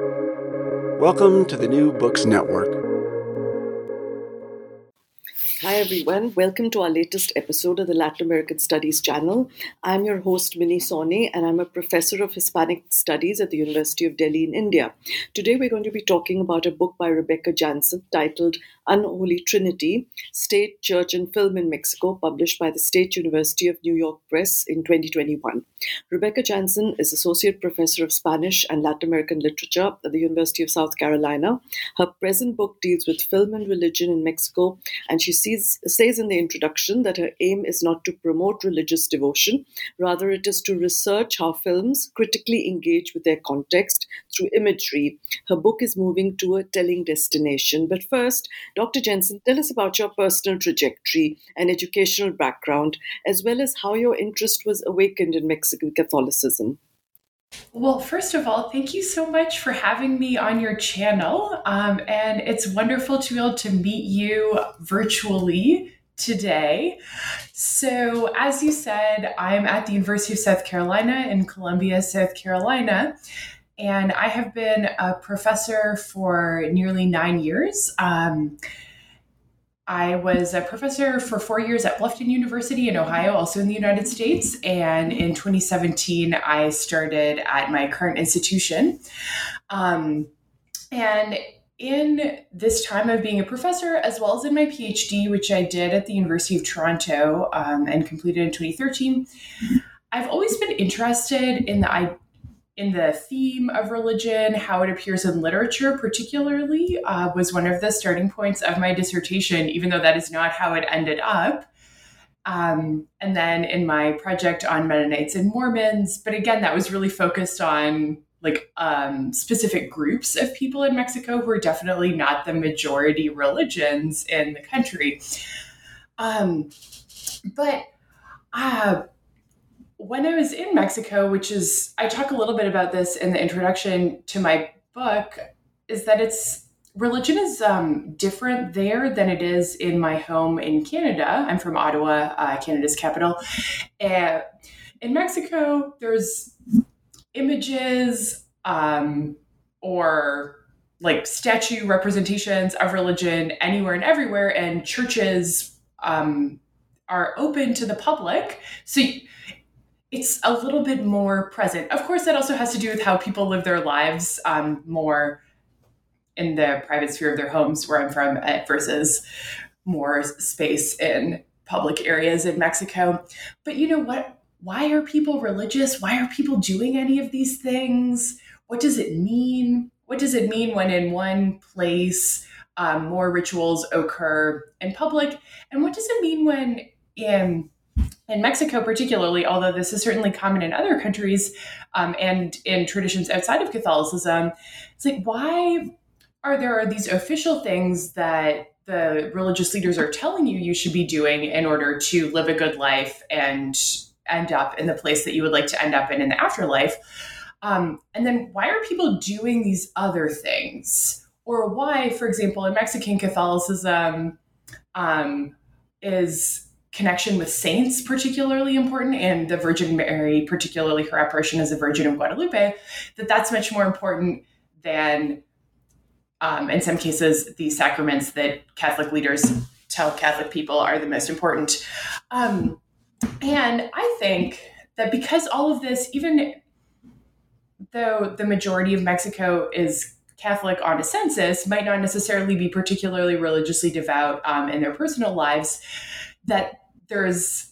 Welcome to the New Books Network. Hi, everyone. Welcome to our latest episode of the Latin American Studies channel. I'm your host, Minni Sawhney, and I'm a professor of Hispanic Studies at the University of Delhi in India. Today, we're going to be talking about a book by Rebecca Janzen titled Unholy Trinity State, Church, and Film in Mexico, published by the State University of New York Press in 2021. Rebecca Janzen is Associate Professor of Spanish and Latin American Literature at the University of South Carolina. Her present book deals with film and religion in Mexico, and she sees, says in the introduction that her aim is not to promote religious devotion, rather, it is to research how films critically engage with their context through imagery. Her book is moving to a telling destination. But first, Dr. Janzen, tell us about your personal trajectory and educational background, as well as how your interest was awakened in Mexican Catholicism. Well, first of all, thank you so much for having me on your channel. Um, and it's wonderful to be able to meet you virtually today. So, as you said, I'm at the University of South Carolina in Columbia, South Carolina. And I have been a professor for nearly nine years. Um, I was a professor for four years at Bluffton University in Ohio, also in the United States. And in 2017, I started at my current institution. Um, and in this time of being a professor, as well as in my PhD, which I did at the University of Toronto um, and completed in 2013, I've always been interested in the in the theme of religion, how it appears in literature, particularly, uh, was one of the starting points of my dissertation, even though that is not how it ended up. Um, and then in my project on Mennonites and Mormons, but again, that was really focused on like um, specific groups of people in Mexico who are definitely not the majority religions in the country. Um, but uh, when I was in Mexico, which is, I talk a little bit about this in the introduction to my book, is that it's religion is um, different there than it is in my home in Canada. I'm from Ottawa, uh, Canada's capital. And in Mexico, there's images um, or like statue representations of religion anywhere and everywhere, and churches um, are open to the public. So it's a little bit more present. Of course, that also has to do with how people live their lives um, more in the private sphere of their homes, where I'm from, uh, versus more space in public areas in Mexico. But you know what? Why are people religious? Why are people doing any of these things? What does it mean? What does it mean when in one place um, more rituals occur in public? And what does it mean when in in Mexico, particularly, although this is certainly common in other countries um, and in traditions outside of Catholicism, it's like, why are there these official things that the religious leaders are telling you you should be doing in order to live a good life and end up in the place that you would like to end up in in the afterlife? Um, and then why are people doing these other things? Or why, for example, in Mexican Catholicism, um, is connection with saints particularly important and the virgin mary particularly her apparition as a virgin of guadalupe that that's much more important than um, in some cases the sacraments that catholic leaders tell catholic people are the most important. Um, and i think that because all of this even though the majority of mexico is catholic on a census might not necessarily be particularly religiously devout um, in their personal lives that there's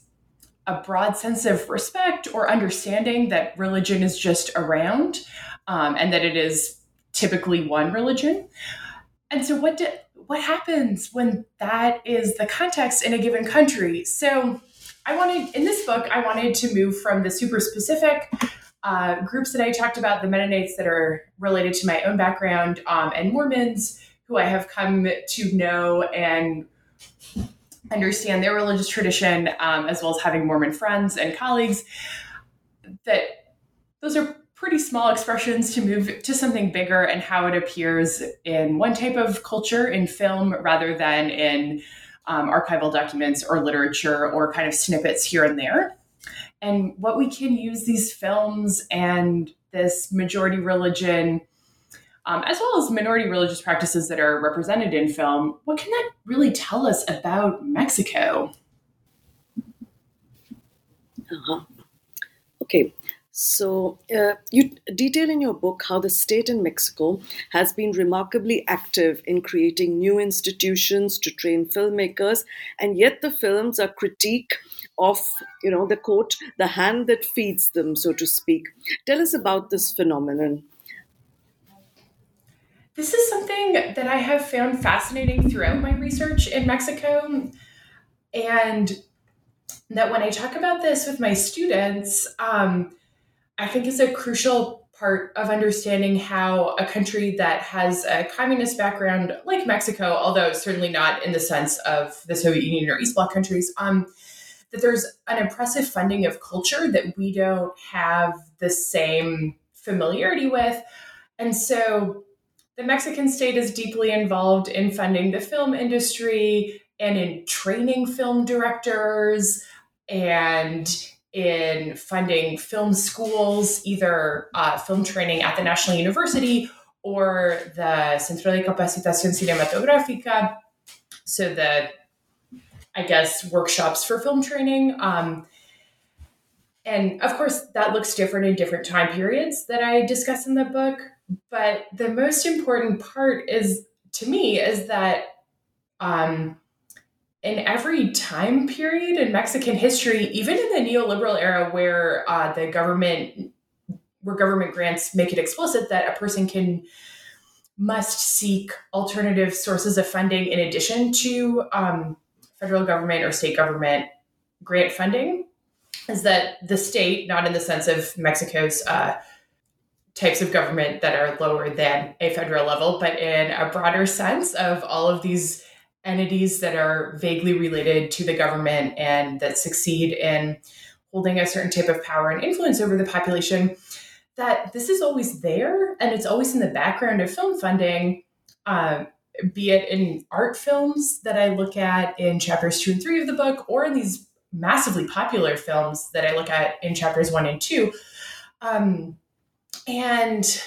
a broad sense of respect or understanding that religion is just around um, and that it is typically one religion. And so, what did what happens when that is the context in a given country? So, I wanted in this book, I wanted to move from the super specific uh, groups that I talked about, the Mennonites that are related to my own background, um, and Mormons who I have come to know and understand their religious tradition, um, as well as having Mormon friends and colleagues, that those are pretty small expressions to move to something bigger and how it appears in one type of culture in film rather than in um, archival documents or literature or kind of snippets here and there. And what we can use these films and this majority religion um, as well as minority religious practices that are represented in film, what can that really tell us about Mexico? Uh-huh. Okay, so, uh, you detail in your book how the state in Mexico has been remarkably active in creating new institutions to train filmmakers, and yet the films are critique of, you know, the quote, the hand that feeds them, so to speak. Tell us about this phenomenon. This is something that I have found fascinating throughout my research in Mexico. And that when I talk about this with my students, um, I think is a crucial part of understanding how a country that has a communist background like Mexico, although certainly not in the sense of the Soviet Union or East Bloc countries, um, that there's an impressive funding of culture that we don't have the same familiarity with. And so the Mexican state is deeply involved in funding the film industry and in training film directors and in funding film schools, either uh, film training at the National University or the Centro de Capacitación Cinematográfica. So the, I guess, workshops for film training. Um, and of course, that looks different in different time periods that I discuss in the book. But the most important part is, to me, is that um, in every time period in Mexican history, even in the neoliberal era where uh, the government, where government grants make it explicit that a person can must seek alternative sources of funding in addition to um, federal government or state government grant funding, is that the state, not in the sense of Mexico's uh, types of government that are lower than a federal level, but in a broader sense of all of these entities that are vaguely related to the government and that succeed in holding a certain type of power and influence over the population, that this is always there and it's always in the background of film funding, uh, be it in art films that I look at in chapters two and three of the book, or in these massively popular films that I look at in chapters one and two. Um, and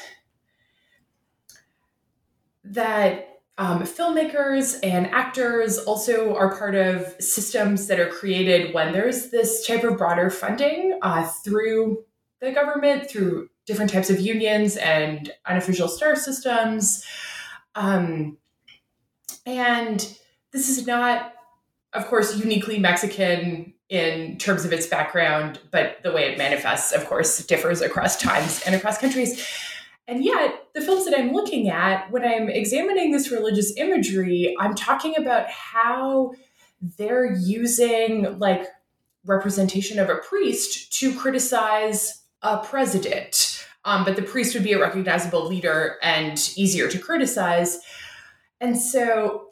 that um, filmmakers and actors also are part of systems that are created when there's this type of broader funding uh, through the government, through different types of unions and unofficial star systems. Um, and this is not, of course, uniquely Mexican in terms of its background, but the way it manifests, of course, differs across times and across countries. And yet, the films that I'm looking at, when I'm examining this religious imagery, I'm talking about how they're using like representation of a priest to criticize a president. Um, but the priest would be a recognizable leader and easier to criticize. And so,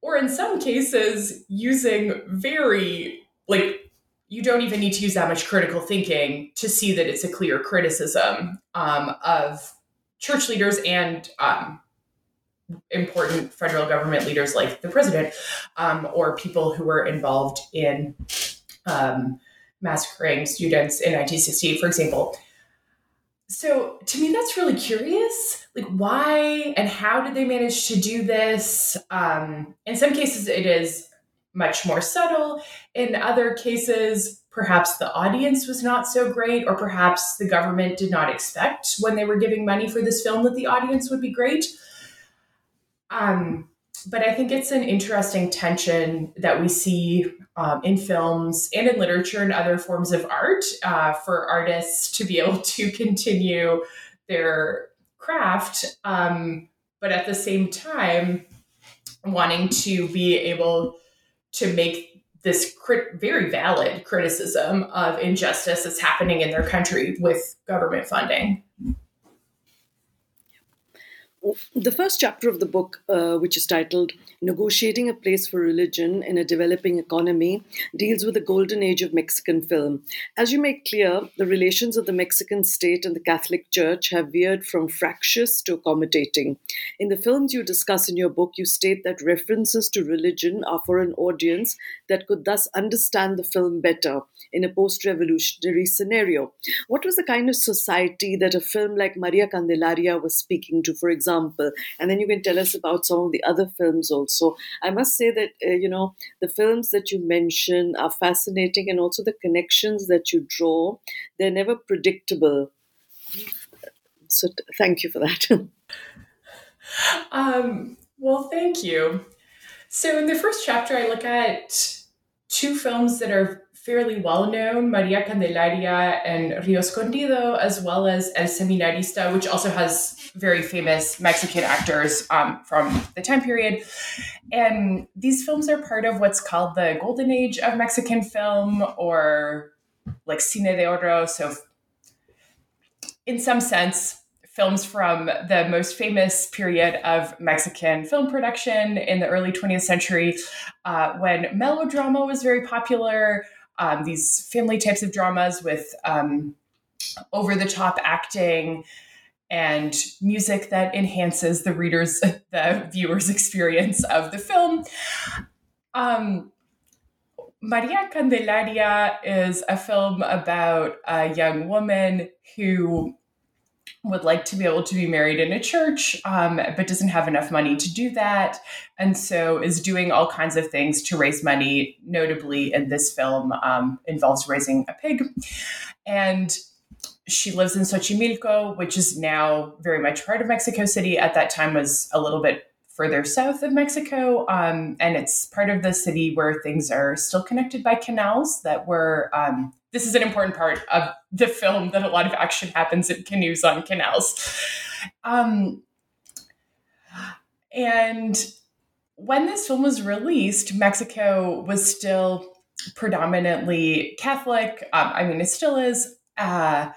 or in some cases, using very like you don't even need to use that much critical thinking to see that it's a clear criticism um, of church leaders and um, important federal government leaders like the president um, or people who were involved in um, massacring students in 1968, for example. So to me, that's really curious. Like, why and how did they manage to do this? Um, in some cases, it is much more subtle. In other cases, perhaps the audience was not so great, or perhaps the government did not expect when they were giving money for this film that the audience would be great. Um, but I think it's an interesting tension that we see um, in films and in literature and other forms of art uh, for artists to be able to continue their craft, um, but at the same time, wanting to be able to make this crit- very valid criticism of injustice that's happening in their country with government funding. The first chapter of the book, uh, which is titled Negotiating a Place for Religion in a Developing Economy, deals with the golden age of Mexican film. As you make clear, the relations of the Mexican state and the Catholic Church have veered from fractious to accommodating. In the films you discuss in your book, you state that references to religion are for an audience that could thus understand the film better in a post revolutionary scenario. What was the kind of society that a film like Maria Candelaria was speaking to, for example? and then you can tell us about some of the other films also. I must say that uh, you know the films that you mention are fascinating, and also the connections that you draw. They're never predictable. So t- thank you for that. um, well, thank you. So in the first chapter, I look at two films that are fairly well known, Maria Candelaria and Rio Escondido, as well as El Seminarista, which also has very famous Mexican actors um, from the time period. And these films are part of what's called the golden age of Mexican film or like Cine de Oro. So, in some sense, films from the most famous period of Mexican film production in the early 20th century, uh, when melodrama was very popular. Um, these family types of dramas with um, over the top acting and music that enhances the reader's, the viewer's experience of the film. Um, Maria Candelaria is a film about a young woman who would like to be able to be married in a church, um, but doesn't have enough money to do that. And so is doing all kinds of things to raise money, notably in this film, um, involves raising a pig. And she lives in Xochimilco, which is now very much part of Mexico City. At that time was a little bit further south of Mexico. Um, and it's part of the city where things are still connected by canals that were um, this is an important part of the film that a lot of action happens in canoes on canals. Um, and when this film was released, Mexico was still predominantly Catholic. Um, I mean, it still is. Uh,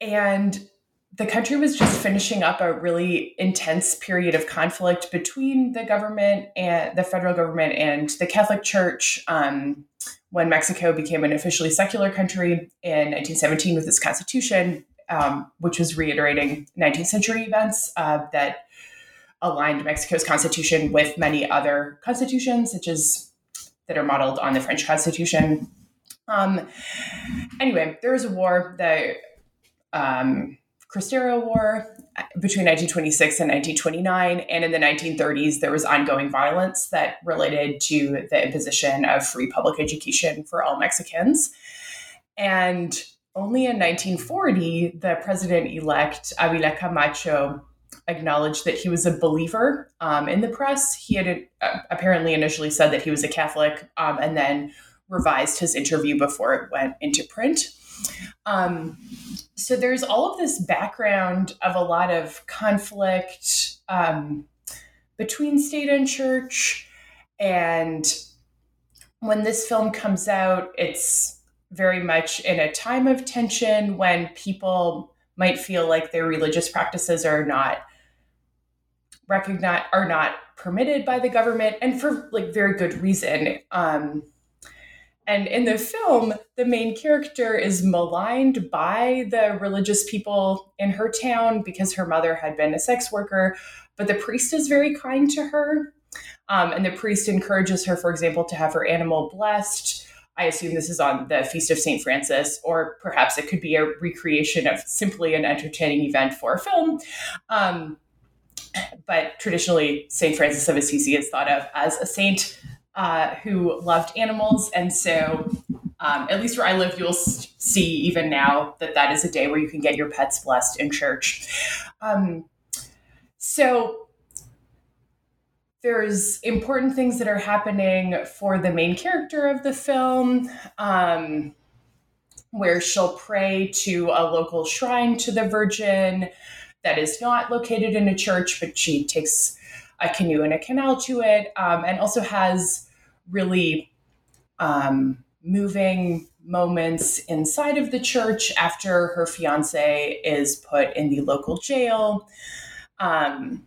and the country was just finishing up a really intense period of conflict between the government and the federal government and the Catholic Church. Um, when Mexico became an officially secular country in 1917 with its constitution, um, which was reiterating 19th century events uh, that aligned Mexico's constitution with many other constitutions, such as that are modeled on the French Constitution. Um, anyway, there was a war, that. um, Cristero War, between 1926 and 1929. And in the 1930s, there was ongoing violence that related to the imposition of free public education for all Mexicans. And only in 1940, the president elect, Avila Camacho, acknowledged that he was a believer um, in the press. He had uh, apparently initially said that he was a Catholic um, and then revised his interview before it went into print. Um, so there's all of this background of a lot of conflict um, between state and church. And when this film comes out, it's very much in a time of tension when people might feel like their religious practices are not recognized are not permitted by the government and for like very good reason um, and in the film, the main character is maligned by the religious people in her town because her mother had been a sex worker. But the priest is very kind to her. Um, and the priest encourages her, for example, to have her animal blessed. I assume this is on the Feast of St. Francis, or perhaps it could be a recreation of simply an entertaining event for a film. Um, but traditionally, St. Francis of Assisi is thought of as a saint uh, who loved animals. And so, um, at least where I live, you'll see even now that that is a day where you can get your pets blessed in church. Um, so, there's important things that are happening for the main character of the film. Um, where she'll pray to a local shrine to the Virgin that is not located in a church, but she takes a canoe and a canal to it, um, and also has really um, moving moments inside of the church after her fiance is put in the local jail. Um,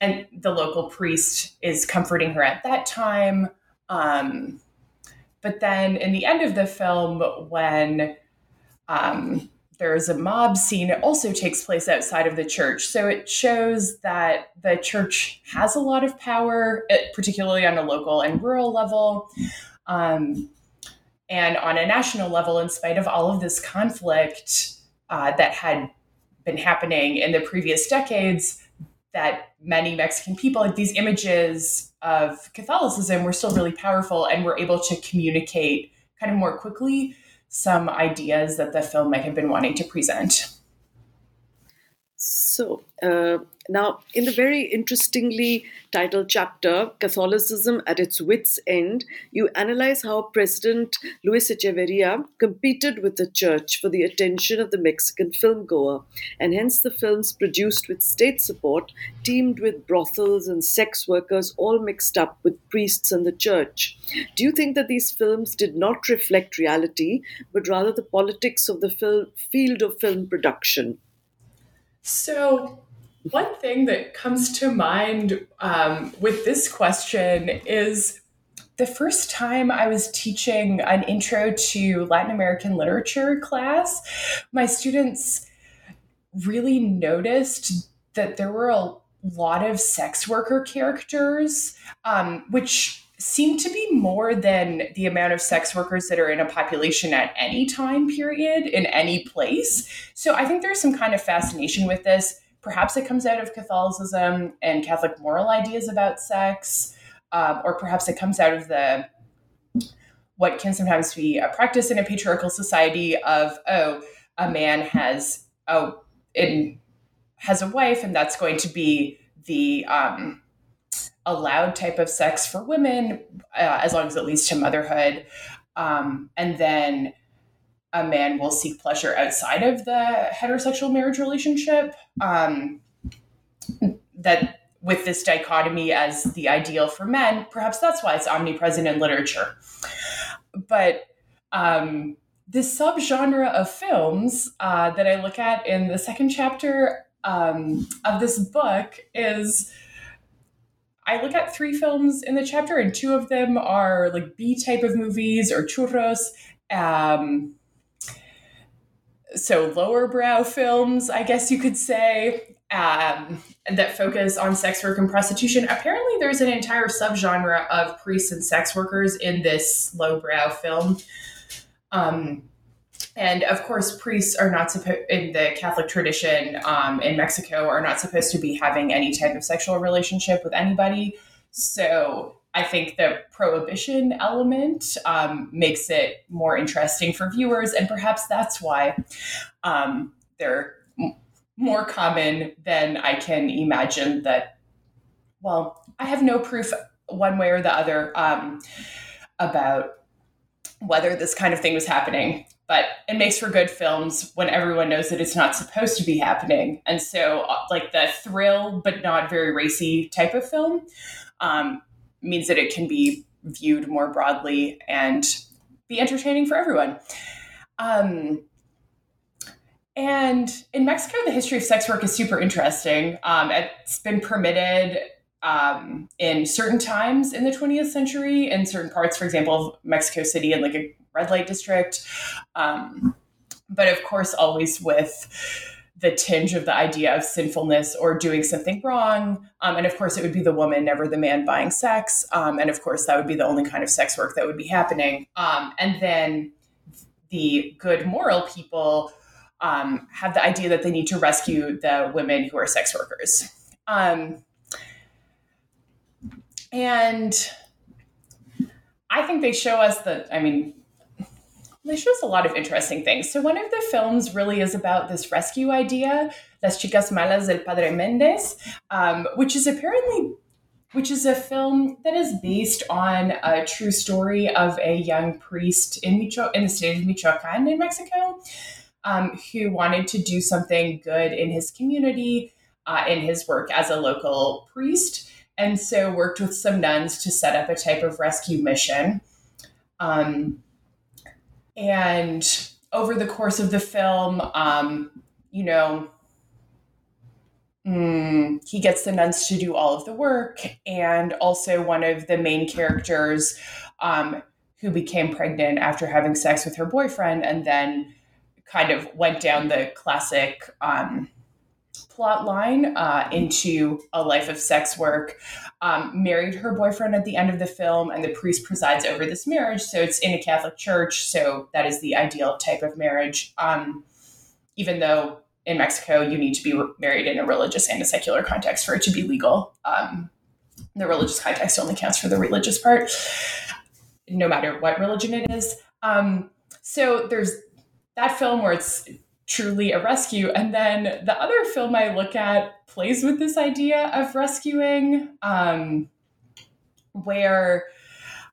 and the local priest is comforting her at that time. Um, but then in the end of the film, when um, there's a mob scene. It also takes place outside of the church. So it shows that the church has a lot of power, eh, particularly on a local and rural level. Um, and on a national level, in spite of all of this conflict uh, that had been happening in the previous decades, that many Mexican people, like these images of Catholicism, were still really powerful and were able to communicate kind of more quickly some ideas that the film might have been wanting to present. So, uh, now, in the very interestingly titled chapter, Catholicism at its wits' end, you analyze how President Luis Echeverria competed with the church for the attention of the Mexican filmgoer, and hence the films produced with state support teemed with brothels and sex workers, all mixed up with priests and the church. Do you think that these films did not reflect reality, but rather the politics of the field of film production? So, one thing that comes to mind um, with this question is the first time I was teaching an intro to Latin American literature class, my students really noticed that there were a lot of sex worker characters, um, which seem to be more than the amount of sex workers that are in a population at any time period in any place. So I think there's some kind of fascination with this perhaps it comes out of Catholicism and Catholic moral ideas about sex, um, or perhaps it comes out of the what can sometimes be a practice in a patriarchal society of oh a man has oh in has a wife and that's going to be the um, allowed type of sex for women uh, as long as it leads to motherhood um, and then a man will seek pleasure outside of the heterosexual marriage relationship. Um, that with this dichotomy as the ideal for men, perhaps that's why it's omnipresent in literature. But um, this subgenre of films uh, that I look at in the second chapter um, of this book is. I look at three films in the chapter, and two of them are like B type of movies or churros. Um, so lower brow films, I guess you could say, um, that focus on sex work and prostitution. Apparently, there's an entire subgenre of priests and sex workers in this lowbrow film. Um, and of course, priests are not supposed in the Catholic tradition um, in Mexico are not supposed to be having any type of sexual relationship with anybody. So I think the prohibition element um, makes it more interesting for viewers, and perhaps that's why um, they're m- more common than I can imagine. That, well, I have no proof one way or the other um, about whether this kind of thing was happening. But it makes for good films when everyone knows that it's not supposed to be happening. And so, uh, like the thrill, but not very racy type of film, um, means that it can be viewed more broadly and be entertaining for everyone. Um, and in Mexico, the history of sex work is super interesting. Um, it's been permitted um, in certain times in the 20th century in certain parts, for example, of Mexico City and like a red light district. Um, but of course, always with the tinge of the idea of sinfulness or doing something wrong. Um, and of course, it would be the woman, never the man buying sex. Um, and of course, that would be the only kind of sex work that would be happening. Um, and then the good moral people um, have the idea that they need to rescue the women who are sex workers. Um, and I think they show us that, I mean, they show us a lot of interesting things. So one of the films really is about this rescue idea, Las Chicas Malas del Padre Mendez, um, which is apparently which is a film that is based on a true story of a young priest in Micho- in the state of Michoacan in Mexico, um, who wanted to do something good in his community, uh, in his work as a local priest, and so worked with some nuns to set up a type of rescue mission. Um, and over the course of the film, um, you know, mm, he gets the nuns to do all of the work. And also, one of the main characters um, who became pregnant after having sex with her boyfriend and then kind of went down the classic um, plot line uh, into a life of sex work, um, married her boyfriend at the end of the film, and the priest presides over this marriage. So it's in a Catholic church, so that is the ideal type of marriage. Um, even though in Mexico, you need to be married in a religious and a secular context for it to be legal. Um, the religious context only counts for the religious part, no matter what religion it is. Um, so there's that film where it's truly a rescue. And then the other film I look at plays with this idea of rescuing, um, where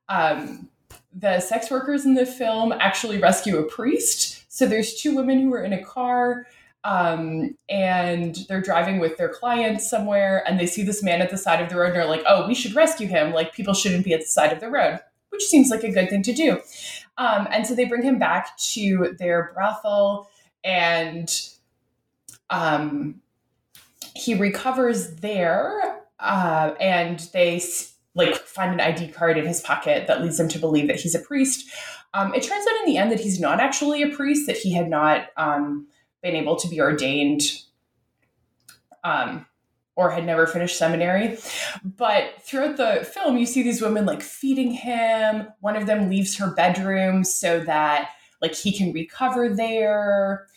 um, the sex workers in the film actually rescue a priest. So there's two women who are in a car. Um, and they're driving with their clients somewhere and they see this man at the side of the road and they're like, oh, we should rescue him. Like, people shouldn't be at the side of the road, which seems like a good thing to do. Um, and so they bring him back to their brothel and um, he recovers there uh, and they like find an ID card in his pocket that leads them to believe that he's a priest. Um, it turns out in the end that he's not actually a priest, that he had not um, been able to be ordained um, or had never finished seminary. But throughout the film, you see these women like feeding him. One of them leaves her bedroom so that like he can recover there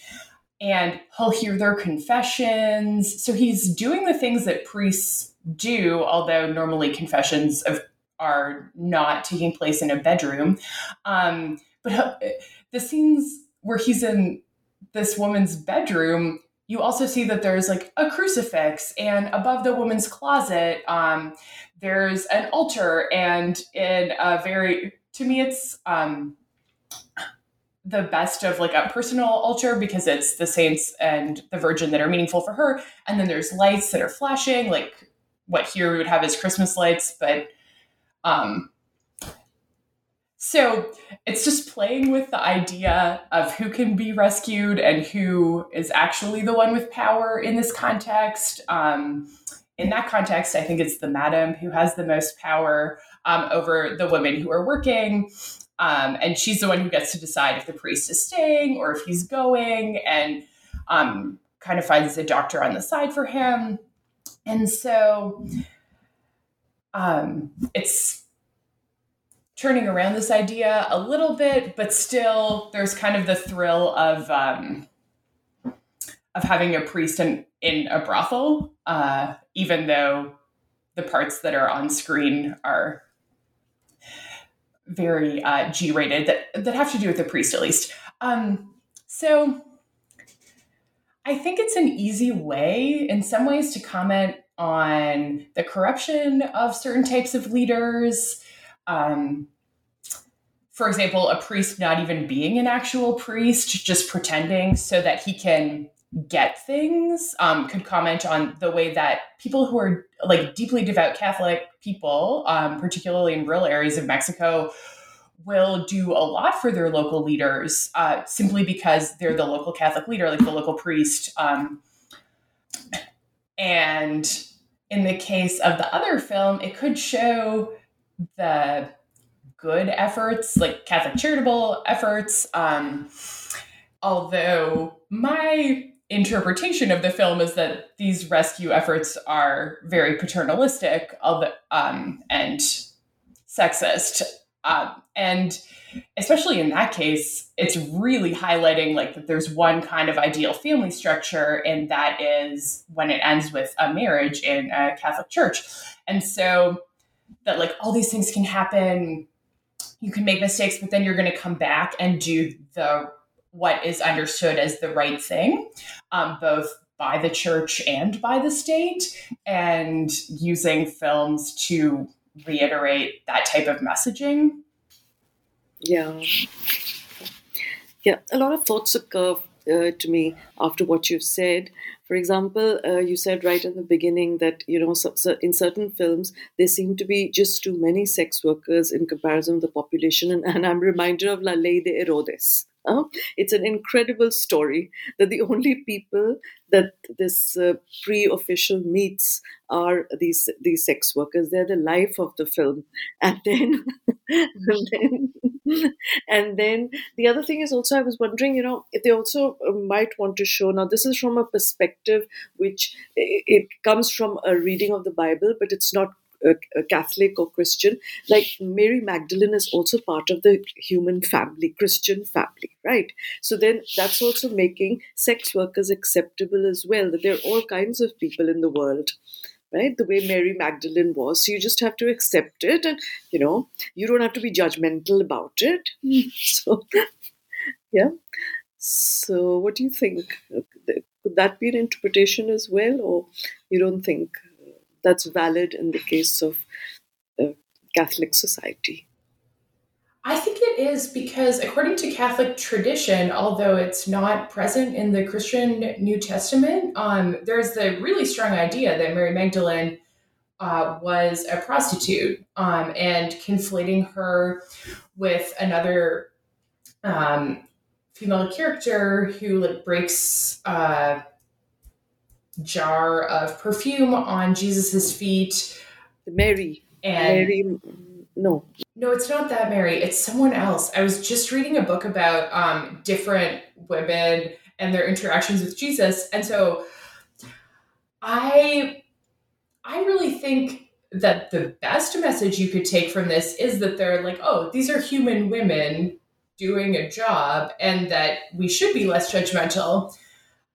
and he'll hear their confessions. So he's doing the things that priests do, although normally confessions of, are not taking place in a bedroom. Um, but the scenes where he's in this woman's bedroom, you also see that there's like a crucifix, and above the woman's closet, um, there's an altar, and in a very, to me, it's um, the best of like a personal altar because it's the saints and the virgin that are meaningful for her. And then there's lights that are flashing like what here we would have as christmas lights but um so it's just playing with the idea of who can be rescued and who is actually the one with power in this context. Um in that context i think it's the madam who has the most power um, over the women who are working um, and she's the one who gets to decide if the priest is staying or if he's going and um, kind of finds a doctor on the side for him. And so um, it's turning around this idea a little bit, but still there's kind of the thrill of um, of having a priest in, in a brothel, uh, even though the parts that are on screen are very uh, G-rated that that have to do with the priest at least. Um, so I think it's an easy way, in some ways, to comment on the corruption of certain types of leaders. Um, for example, a priest not even being an actual priest, just pretending so that he can get things um, could comment on the way that people who are like deeply devout Catholic people, um, particularly in rural areas of Mexico, will do a lot for their local leaders uh, simply because they're the local Catholic leader, like the local priest. Um, and in the case of the other film, it could show the good efforts, like Catholic charitable efforts. Um, although my interpretation of the film is that these rescue efforts are very paternalistic um, and sexist. Um, and especially in that case, it's really highlighting like that there's one kind of ideal family structure, and that is when it ends with a marriage in a Catholic church. And so that like all these things can happen. You can make mistakes, but then you're going to come back and do the what is understood as the right thing, um, both by the church and by the state, and using films to reiterate that type of messaging. Yeah. Yeah, a lot of thoughts occur uh, to me after what you've said. For example, uh, you said right in the beginning that you know so, so in certain films there seem to be just too many sex workers in comparison with the population, and, and I'm reminded of La Ley de Herodes. It's an incredible story that the only people that this uh, pre-official meets are these these sex workers. They're the life of the film, and then, and then, and then the other thing is also I was wondering, you know, if they also might want to show. Now, this is from a perspective which it, it comes from a reading of the Bible, but it's not uh, Catholic or Christian, like Mary Magdalene is also part of the human family, Christian family, right? So then that's also making sex workers acceptable as well, that there are all kinds of people in the world right? The way mary magdalene was so you just have to accept it and you know you don't have to be judgmental about it. So yeah. So what do you think? Could that be an interpretation as well or you don't think that's valid in the case of the Catholic society? I think it is because, according to Catholic tradition, although it's not present in the Christian New Testament, um, there's the really strong idea that Mary Magdalene uh, was a prostitute um, and conflating her with another um, female character who like breaks uh, jar of perfume on Jesus's feet. Mary. And Mary, no. No, it's not that Mary. It's someone else. I was just reading a book about um, different women and their interactions with Jesus, and so I, I really think that the best message you could take from this is that they're like, oh, these are human women doing a job, and that we should be less judgmental.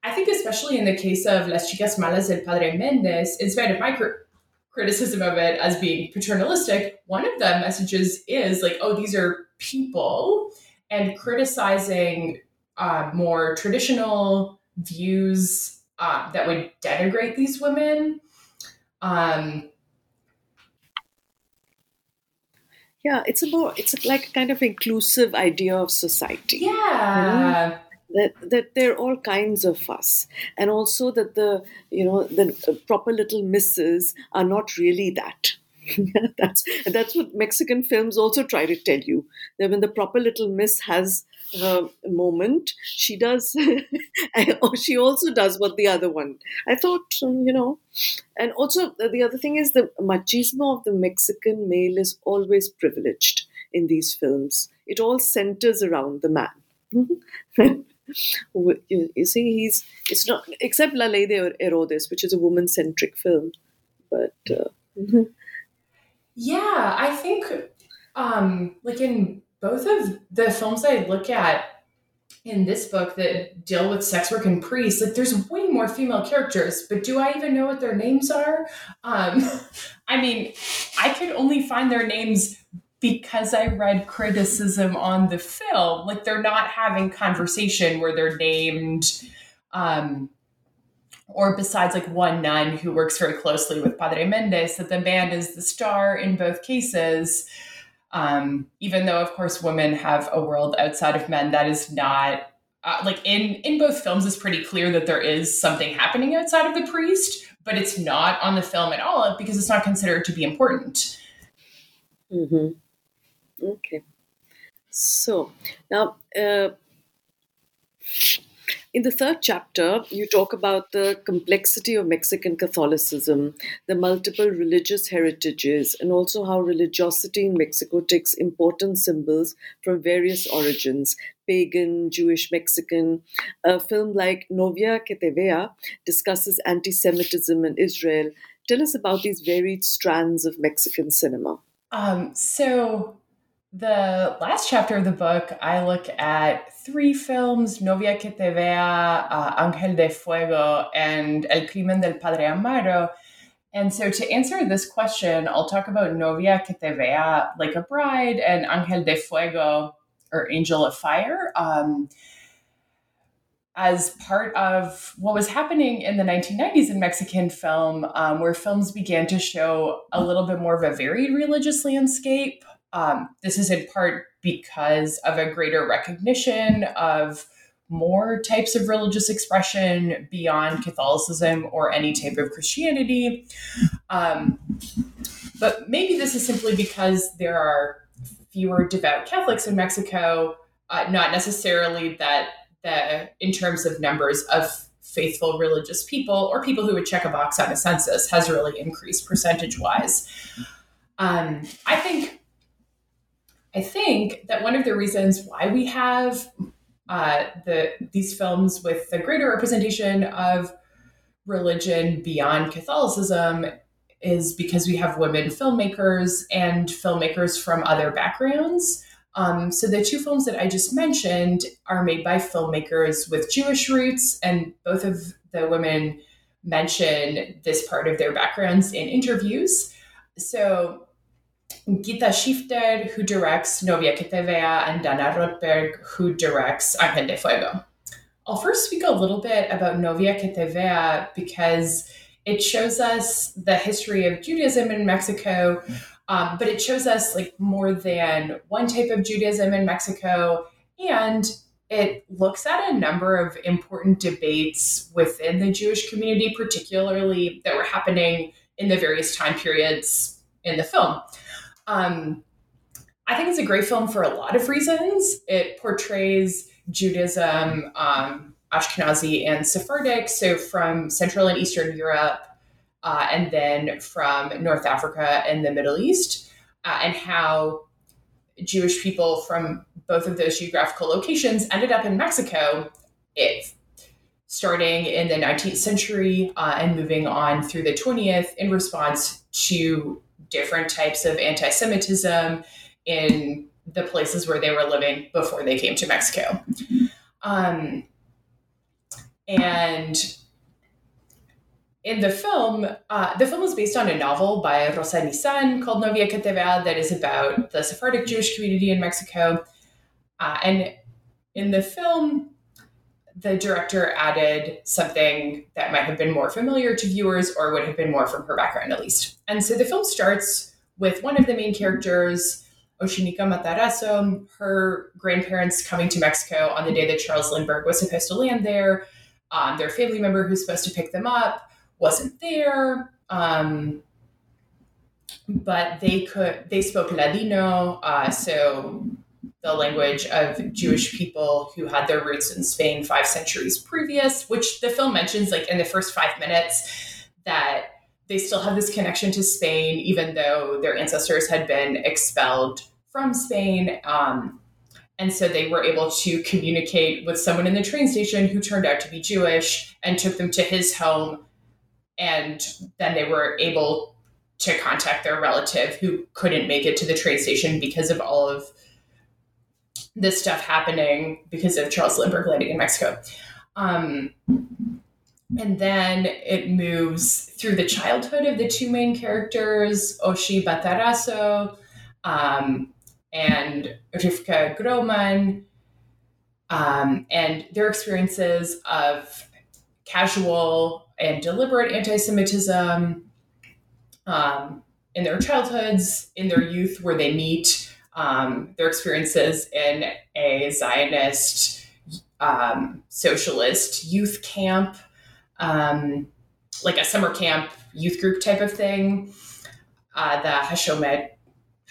I think, especially in the case of Las Chicas Malas del Padre Mendes, in spite of my cr- criticism of it as being paternalistic, one of the messages is like, oh, these are people, and criticizing uh, more traditional views uh, that would denigrate these women. Um, yeah, it's a more, it's like a kind of inclusive idea of society. Yeah. Mm-hmm that that there are all kinds of us and also that the you know the proper little misses are not really that that's that's what Mexican films also try to tell you that when the proper little miss has her moment, she does, or she also does what the other one. I thought, um, you know, and also the other thing is the machismo of the Mexican male is always privileged in these films. It all centers around the man. you, you see, he's it's not except La Ley de Herodes, which is a woman centric film, but. Uh, yeah, I think, um, like in both of the films I look at in this book that deal with sex work and priests, like there's way more female characters, but do I even know what their names are? Um, I mean, I could only find their names because I read criticism on the film, like they're not having conversation where they're named, um, or besides like one nun who works very closely with Padre Mendes, that the man is the star in both cases. Um, even though, of course, women have a world outside of men, that is not uh, like in in both films. It's pretty clear that there is something happening outside of the priest, but it's not on the film at all because it's not considered to be important. Mm-hmm. Okay. So now, uh, in the third chapter, you talk about the complexity of Mexican Catholicism, the multiple religious heritages, and also how religiosity in Mexico takes important symbols from various origins pagan, Jewish, Mexican. A film like Novia que te vea discusses anti Semitism in Israel. Tell us about these varied strands of Mexican cinema. Um, so, the last chapter of the book, I look at three films Novia que te vea, uh, Ángel de Fuego, and El crimen del padre Amaro. And so, to answer this question, I'll talk about Novia que te vea, like a bride, and Ángel de Fuego, or Angel of Fire. Um, as part of what was happening in the 1990s in Mexican film, um, where films began to show a little bit more of a varied religious landscape. Um, this is in part because of a greater recognition of more types of religious expression beyond Catholicism or any type of Christianity. Um, but maybe this is simply because there are fewer devout Catholics in Mexico, uh, not necessarily that the in terms of numbers of faithful religious people or people who would check a box on a census has really increased percentage wise. Um, I think I think that one of the reasons why we have uh, the these films with the greater representation of religion beyond Catholicism is because we have women filmmakers and filmmakers from other backgrounds. Um, so the two films that I just mentioned are made by filmmakers with Jewish roots, and both of the women mention this part of their backgrounds in interviews. So Guita Schyfter, who directs Novia que te vea, and Dana Rotberg, who directs Ángel de Fuego. I'll first speak a little bit about Novia que te vea because it shows us the history of Judaism in Mexico, um, but it shows us like more than one type of Judaism in Mexico, and it looks at a number of important debates within the Jewish community, particularly that were happening in the various time periods in the film. Um, I think it's a great film for a lot of reasons. It portrays Judaism, um, Ashkenazi and Sephardic, so from Central and Eastern Europe, uh, and then from North Africa and the Middle East, uh, and how Jewish people from both of those geographical locations ended up in Mexico, if starting in the 19th century uh, and moving on through the 20th in response to different types of anti Semitism in the places where they were living before they came to Mexico. Um, and in the film, uh, the film is based on a novel by Rosa Nissán called Novia que that is about the Sephardic Jewish community in Mexico. Uh, and in the film, the director added something that might have been more familiar to viewers or would have been more from her background, at least. And so the film starts with one of the main characters, Oshinika Matarazzo, her grandparents coming to Mexico on the day that Charles Lindbergh was supposed to land there. Um, their family member who's supposed to pick them up wasn't there. Um, but they could they spoke Ladino, uh, so the language of Jewish people who had their roots in Spain five centuries previous, which the film mentions like in the first five minutes that they still have this connection to Spain, even though their ancestors had been expelled from Spain. Um, and so they were able to communicate with someone in the train station who turned out to be Jewish and took them to his home. And then they were able to contact their relative who couldn't make it to the train station because of all of this stuff happening because of Charles Lindbergh landing in Mexico. Um, and then it moves through the childhood of the two main characters, Oshi Matarazzo um, and Rivka Groman, um, and their experiences of casual and deliberate anti Semitism um, in their childhoods, in their youth, where they meet um, their experiences in a Zionist um, socialist youth camp, um, like a summer camp youth group type of thing, uh, the Hashomer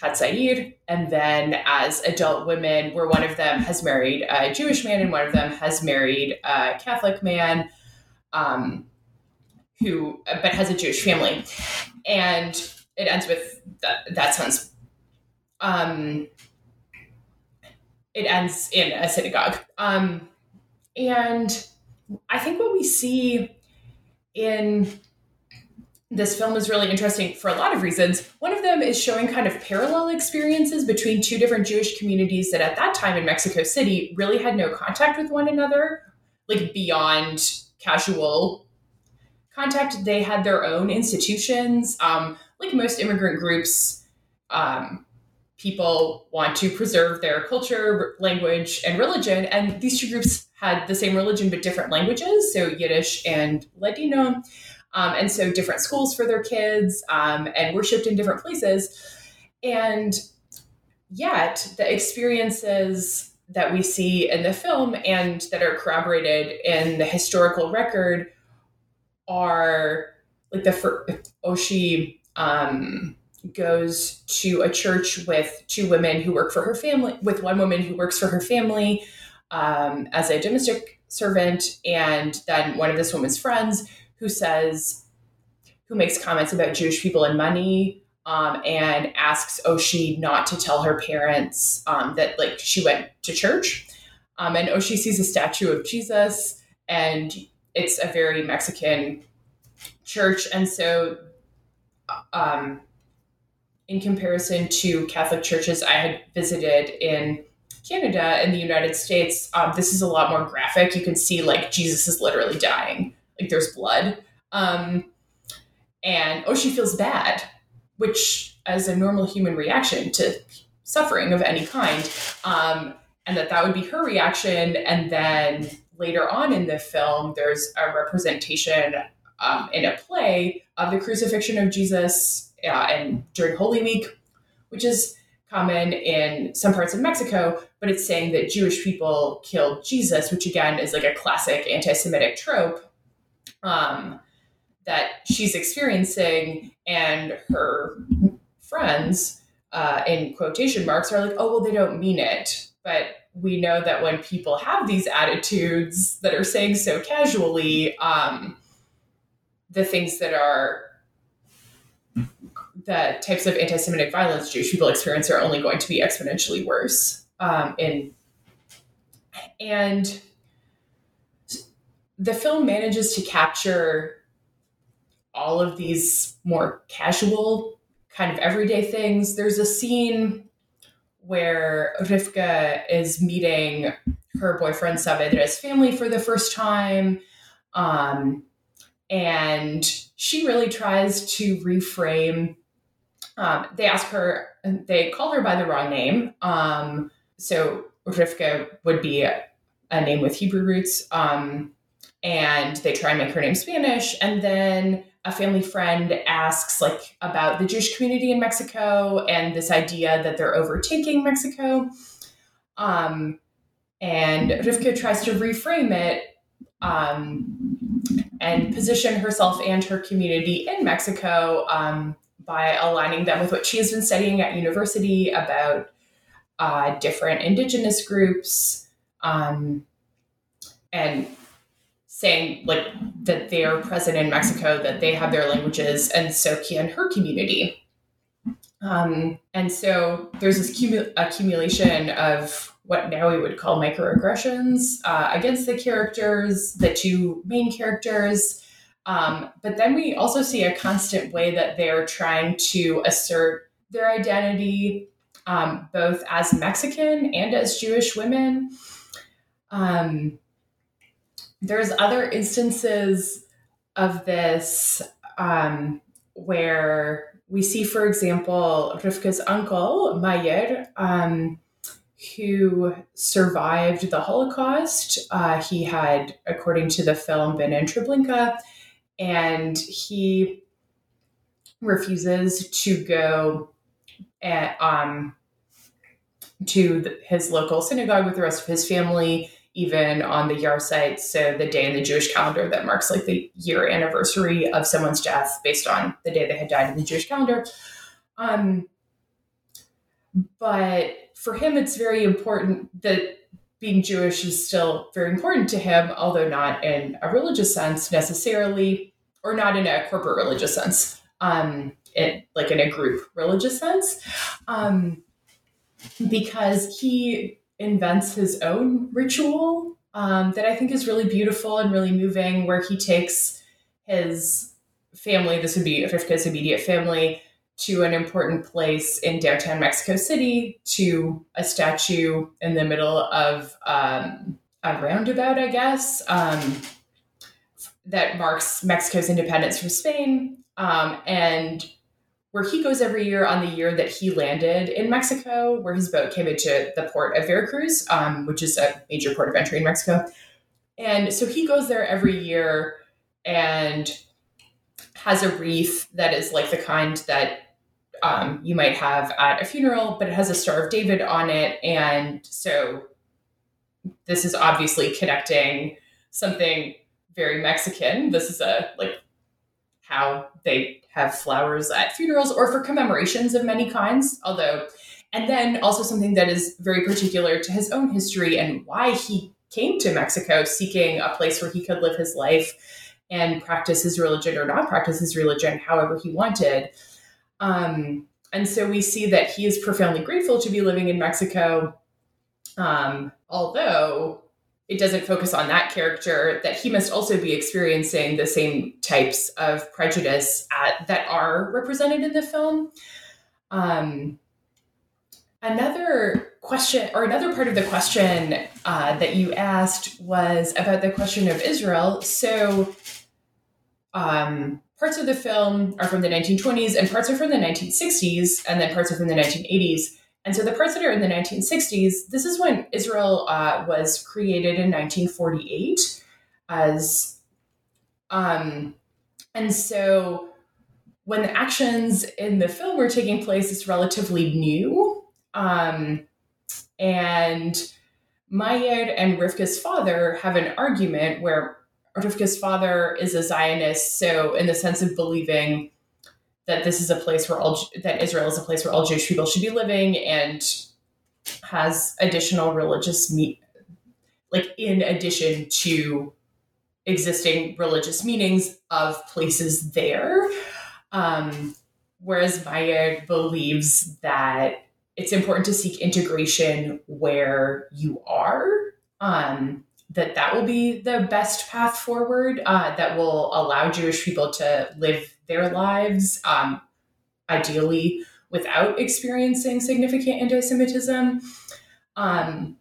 Hatzair, and then as adult women, where one of them has married a Jewish man and one of them has married a Catholic man, um, who but has a Jewish family, and it ends with that, that sounds um, it ends in a synagogue. Um, and I think what we see in this film is really interesting for a lot of reasons. One of them is showing kind of parallel experiences between two different Jewish communities that at that time in Mexico City really had no contact with one another, like beyond casual contact. They had their own institutions. Um, like most immigrant groups, um, people want to preserve their culture, language, and religion. And these two groups had the same religion but different languages, so Yiddish and Ladino. Um, and so different schools for their kids um, and worshiped in different places. And yet, the experiences that we see in the film and that are corroborated in the historical record are like the Oshi um, goes to a church with two women who work for her family, with one woman who works for her family um, as a domestic servant, and then one of this woman's friends who says, who makes comments about Jewish people and money. Um, and asks Oshi not to tell her parents um, that like she went to church. Um, and Oshi sees a statue of Jesus, and it's a very Mexican church, and so um, in comparison to Catholic churches I had visited in Canada and the United States, um, this is a lot more graphic. You can see like Jesus is literally dying, like there's blood. Um, and oh, she feels bad, which as a normal human reaction to suffering of any kind. Um, and that that would be her reaction. And then later on in the film, there's a representation um, in a play of the crucifixion of Jesus uh, and during Holy Week, which is common in some parts of Mexico, but it's saying that Jewish people killed Jesus, which again is like a classic anti-Semitic trope um, that she's experiencing, and her friends, uh, in quotation marks, are like, "Oh, well, they don't mean it," but we know that when people have these attitudes that are saying so casually, um, the things that are the types of anti-Semitic violence Jewish people experience are only going to be exponentially worse. Um, in and the film manages to capture all of these more casual, kind of everyday things. There's a scene where Rivka is meeting her boyfriend Saavedra's family for the first time. Um, and she really tries to reframe. Um, they ask her, they call her by the wrong name. Um, so Rivka would be a, name with Hebrew roots. Um, and they try and make her name Spanish. And then a family friend asks like about the Jewish community in Mexico and this idea that they're overtaking Mexico. Um, and Rivka tries to reframe it um, and position herself and her community in Mexico um, by aligning them with what she has been studying at university about uh, different indigenous groups um, and saying like that they are present in Mexico, that they have their languages, and so can her community. Um, and so there's this cumu- accumulation of what now we would call microaggressions uh, against the characters, the two main characters. Um, but then we also see a constant way that they're trying to assert their identity, um, both as Mexican and as Jewish women. Um, there's other instances of this um, where we see, for example, Rivka's uncle, Mayer, um, who survived the Holocaust. Uh, he had, according to the film, been in Treblinka, and he refuses to go at, um, to the, his local synagogue with the rest of his family, even on the Yahrzeit, so the day in the Jewish calendar that marks like the year anniversary of someone's death based on the day they had died in the Jewish calendar. Um, but for him, it's very important that being Jewish is still very important to him, although not in a religious sense necessarily, or not in a corporate religious sense, um, it, like in a group religious sense, um, because he invents his own ritual um, that I think is really beautiful and really moving, where he takes his family, this would be Rivka's immediate family, to an important place in downtown Mexico City to a statue in the middle of um, a roundabout, I guess, um, that marks Mexico's independence from Spain. Um, and where he goes every year on the year that he landed in Mexico, where his boat came into the port of Veracruz, um, which is a major port of entry in Mexico. And so he goes there every year and has a wreath that is like the kind that um, you might have at a funeral, but it has a Star of David on it. And so this is obviously connecting something very Mexican. This is a like how they have flowers at funerals or for commemorations of many kinds. Although, and then also something that is very particular to his own history and why he came to Mexico seeking a place where he could live his life and practice his religion or not practice his religion however he wanted. Um, and so we see that he is profoundly grateful to be living in Mexico, um, although it doesn't focus on that character, that he must also be experiencing the same types of prejudice at, that are represented in the film. Um, another question, or another part of the question uh, that you asked was about the question of Israel. So, um, parts of the film are from the 1920s, and parts are from the 1960s, and then parts are from the 1980s. And so the parts that are in the 1960s, this is when Israel uh, was created in 1948 as um, and so when the actions in the film were taking place, it's relatively new. Um, and Mayer and Rivka's father have an argument where Rivka's father is a Zionist, so in the sense of believing that this is a place where all that Israel is a place where all Jewish people should be living and has additional religious meat like in addition to existing religious meanings of places there. Um, whereas Mayer believes that it's important to seek integration where you are. Um, that that will be the best path forward. Uh, that will allow Jewish people to live their lives, um, ideally without experiencing significant anti-Semitism. Um,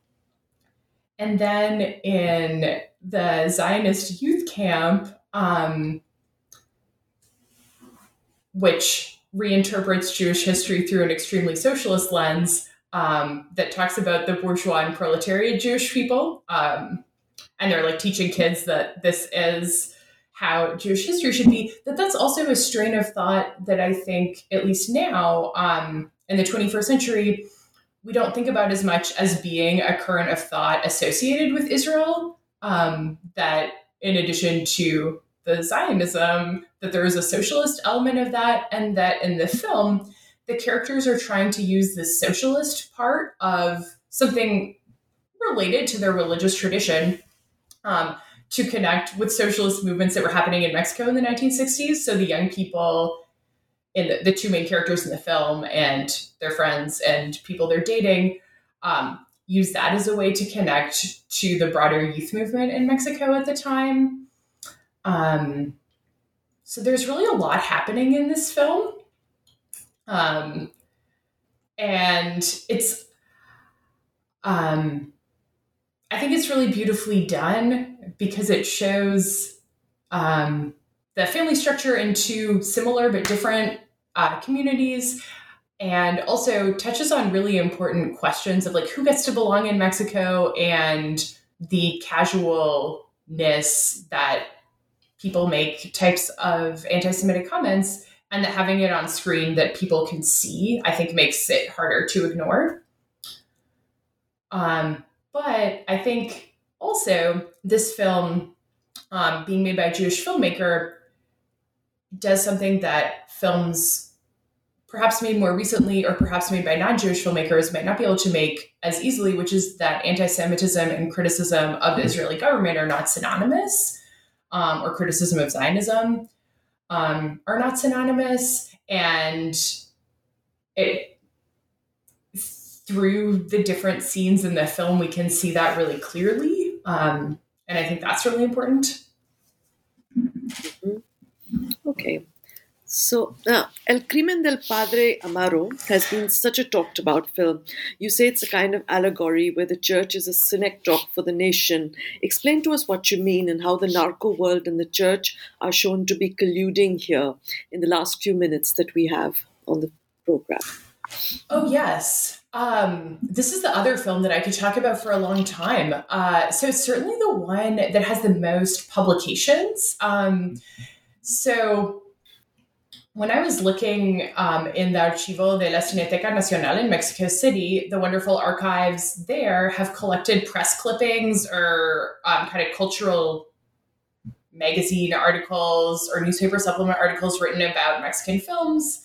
and then in the Zionist youth camp, um, which reinterprets Jewish history through an extremely socialist lens um, that talks about the bourgeois and proletariat Jewish people. Um, and they're like teaching kids that this is how Jewish history should be, that that's also a strain of thought that I think, at least now um, in the 21st century, we don't think about as much as being a current of thought associated with Israel. Um, that in addition to the Zionism, that there is a socialist element of that, and that in the film, the characters are trying to use the socialist part of something related to their religious tradition um, to connect with socialist movements that were happening in Mexico in the 1960s. So the young people in the, the two main characters in the film and their friends and people they're dating um, use that as a way to connect to the broader youth movement in Mexico at the time. Um, so there's really a lot happening in this film. Um, and it's, um, I think it's really beautifully done because it shows um, the family structure in two similar but different uh, communities and also touches on really important questions of like who gets to belong in Mexico and the casualness that people make types of anti-Semitic comments and that having it on screen that people can see, I think makes it harder to ignore. Um, but I think also this film, um, being made by a Jewish filmmaker, does something that films perhaps made more recently or perhaps made by non-jewish filmmakers might not be able to make as easily which is that anti-semitism and criticism of the israeli government are not synonymous um, or criticism of zionism um, are not synonymous. And it through the different scenes in the film we can see that really clearly um, and i think that's really important mm-hmm. Okay. So, uh, El Crimen del Padre Amaro has been such a talked about film. You say it's a kind of allegory where the church is a synecdoche for the nation. Explain to us what you mean and how the narco world and the church are shown to be colluding here in the last few minutes that we have on the program. Oh, yes. Um, this is the other film that I could talk about for a long time. Uh, so, it's certainly the one that has the most publications. Um, so when I was looking um, in the Archivo de la Cineteca Nacional in Mexico City, the wonderful archives there have collected press clippings or um, kind of cultural magazine articles or newspaper supplement articles written about Mexican films.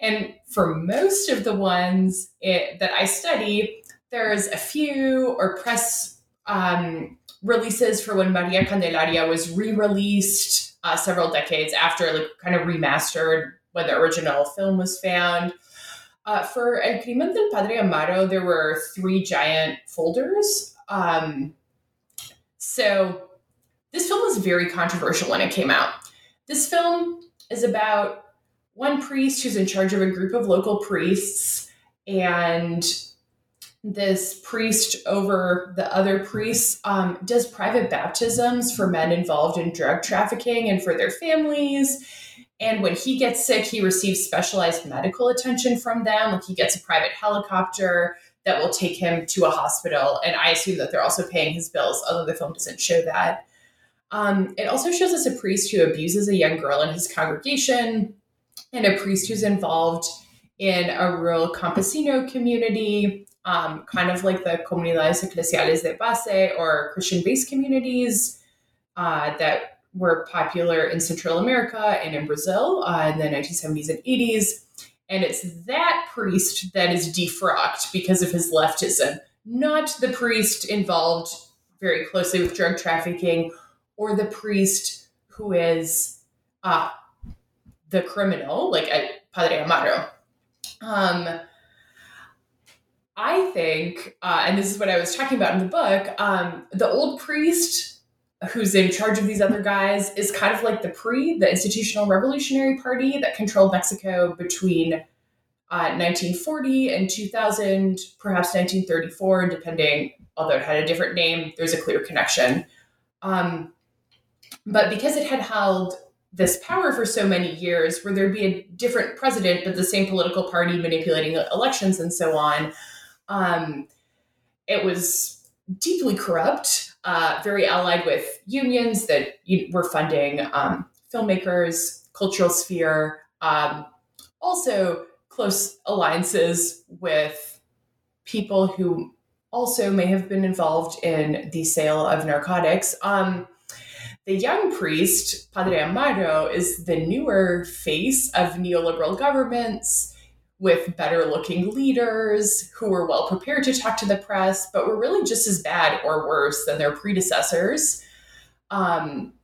And for most of the ones it, that I study, there's a few or press um, releases for when Maria Candelaria was re released uh, several decades after, like kind of remastered when the original film was found. Uh, for El Crimen del Padre Amaro, there were three giant folders. Um, So, this film was very controversial when it came out. This film is about one priest who's in charge of a group of local priests, and this priest over the other priests um, does private baptisms for men involved in drug trafficking and for their families. And when he gets sick, he receives specialized medical attention from them. Like he gets a private helicopter that will take him to a hospital. And I assume that they're also paying his bills, although the film doesn't show that. Um, it also shows us a priest who abuses a young girl in his congregation and a priest who's involved in a rural campesino community, um, kind of like the comunidades eclesiales de base or Christian based communities uh, that were popular in Central America and in Brazil uh, in the 1970s and 80s. And it's that priest that is defrocked because of his leftism, not the priest involved very closely with drug trafficking or the priest who is uh, the criminal, like uh, Padre Amaro. Um, I think, uh, and this is what I was talking about in the book, um, the old priest who's in charge of these other guys is kind of like the PRI, the Institutional Revolutionary Party that controlled Mexico between uh, 1940 and 2000, perhaps 1934, depending, although it had a different name, there's a clear connection. Um, but because it had held this power for so many years, where there'd be a different president, but the same political party manipulating elections and so on, um, it was deeply corrupt uh, very allied with unions that were funding um, filmmakers, cultural sphere, um, also close alliances with people who also may have been involved in the sale of narcotics. Um, the young priest, Padre Amaro, is the newer face of neoliberal governments with better looking leaders who were well prepared to talk to the press, but were really just as bad or worse than their predecessors. Um,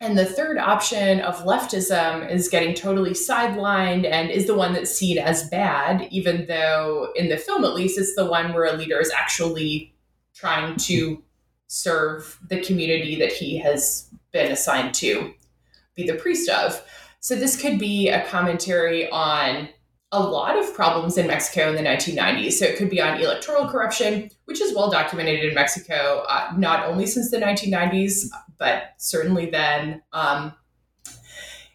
and the third option of leftism is getting totally sidelined and is the one that's seen as bad, even though in the film, at least, it's the one where a leader is actually trying to serve the community that he has been assigned to be the priest of. So, this could be a commentary on a lot of problems in Mexico in the 1990s. So it could be on electoral corruption, which is well documented in Mexico, uh, not only since the 1990s, but certainly then. Um,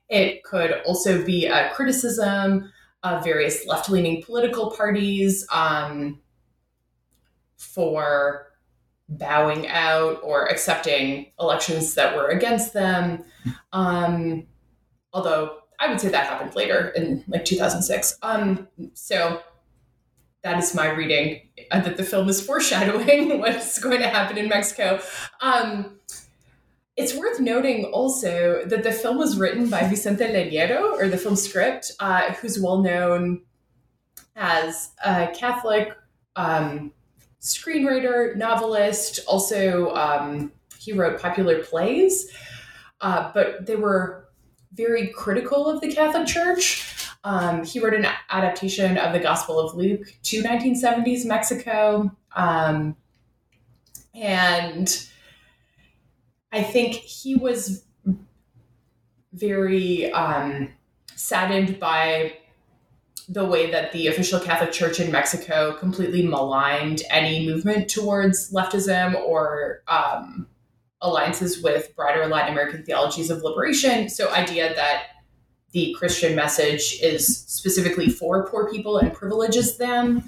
it could also be a criticism of various left leaning political parties um, for bowing out or accepting elections that were against them. Um, although I would say that happened later in like 2006. Um, so that is my reading uh, that the film is foreshadowing what's going to happen in Mexico. Um, it's worth noting also that the film was written by Vicente Leñero, or the film script, uh, who's well known as a Catholic um, screenwriter, novelist. Also, um, he wrote popular plays, uh, but they were very critical of the Catholic Church. Um, he wrote an adaptation of the Gospel of Luke to 1970s Mexico. Um, and I think he was very um, saddened by the way that the official Catholic Church in Mexico completely maligned any movement towards leftism or um, alliances with broader Latin American theologies of liberation. So, idea that the Christian message is specifically for poor people and privileges them,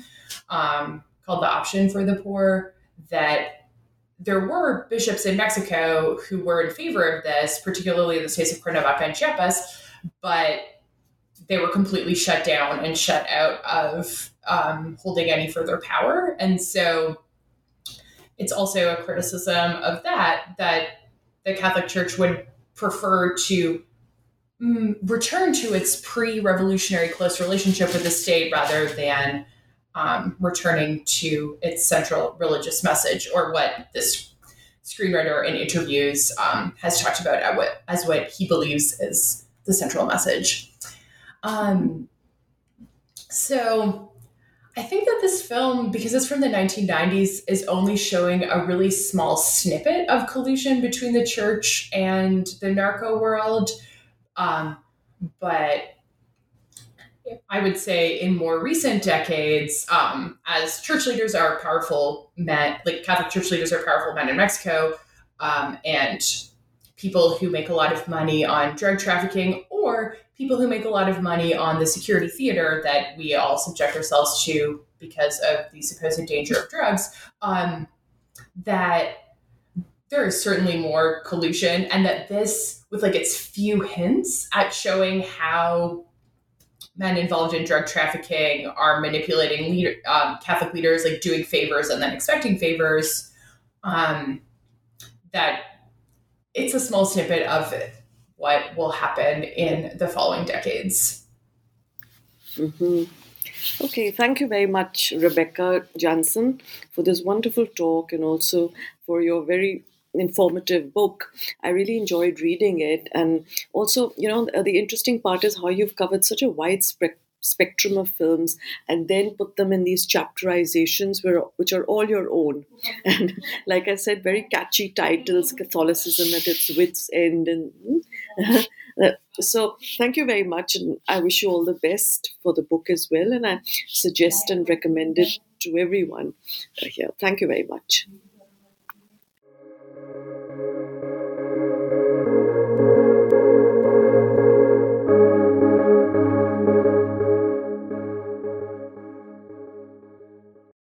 um, called the Option for the Poor. That there were bishops in Mexico who were in favor of this, particularly in the states of Cuernavaca and Chiapas, but they were completely shut down and shut out of um, holding any further power. And so it's also a criticism of that that the Catholic Church would prefer to mm, return to its pre-revolutionary close relationship with the state rather than um, returning to its central religious message or what this screenwriter in interviews um, has talked about as what, as what he believes is the central message. Um, so I think that this film, because it's from the 1990s, is only showing a really small snippet of collusion between the church and the narco world. Um, but I would say in more recent decades, um, as church leaders are powerful men, like Catholic church leaders are powerful men in Mexico, um, and people who make a lot of money on drug trafficking or people who make a lot of money on the security theater that we all subject ourselves to because of the supposed danger of drugs, um, that there is certainly more collusion, and that this, with like its few hints at showing how men involved in drug trafficking are manipulating leader, um, Catholic leaders, like doing favors and then expecting favors. Um, that it's a small snippet of what will happen in the following decades. Mm-hmm. Okay, thank you very much, Rebecca Janzen, for this wonderful talk and also for your very informative book. I really enjoyed reading it. And also, you know, the interesting part is how you've covered such a wide spectrum spectrum of films and then put them in these chapterizations where, which are all your own. And like i said very catchy titles catholicism at its wits end and hmm, uh, so thank you very much and i wish you all the best for the book as well and i suggest and recommend it to everyone uh, here. Thank you very much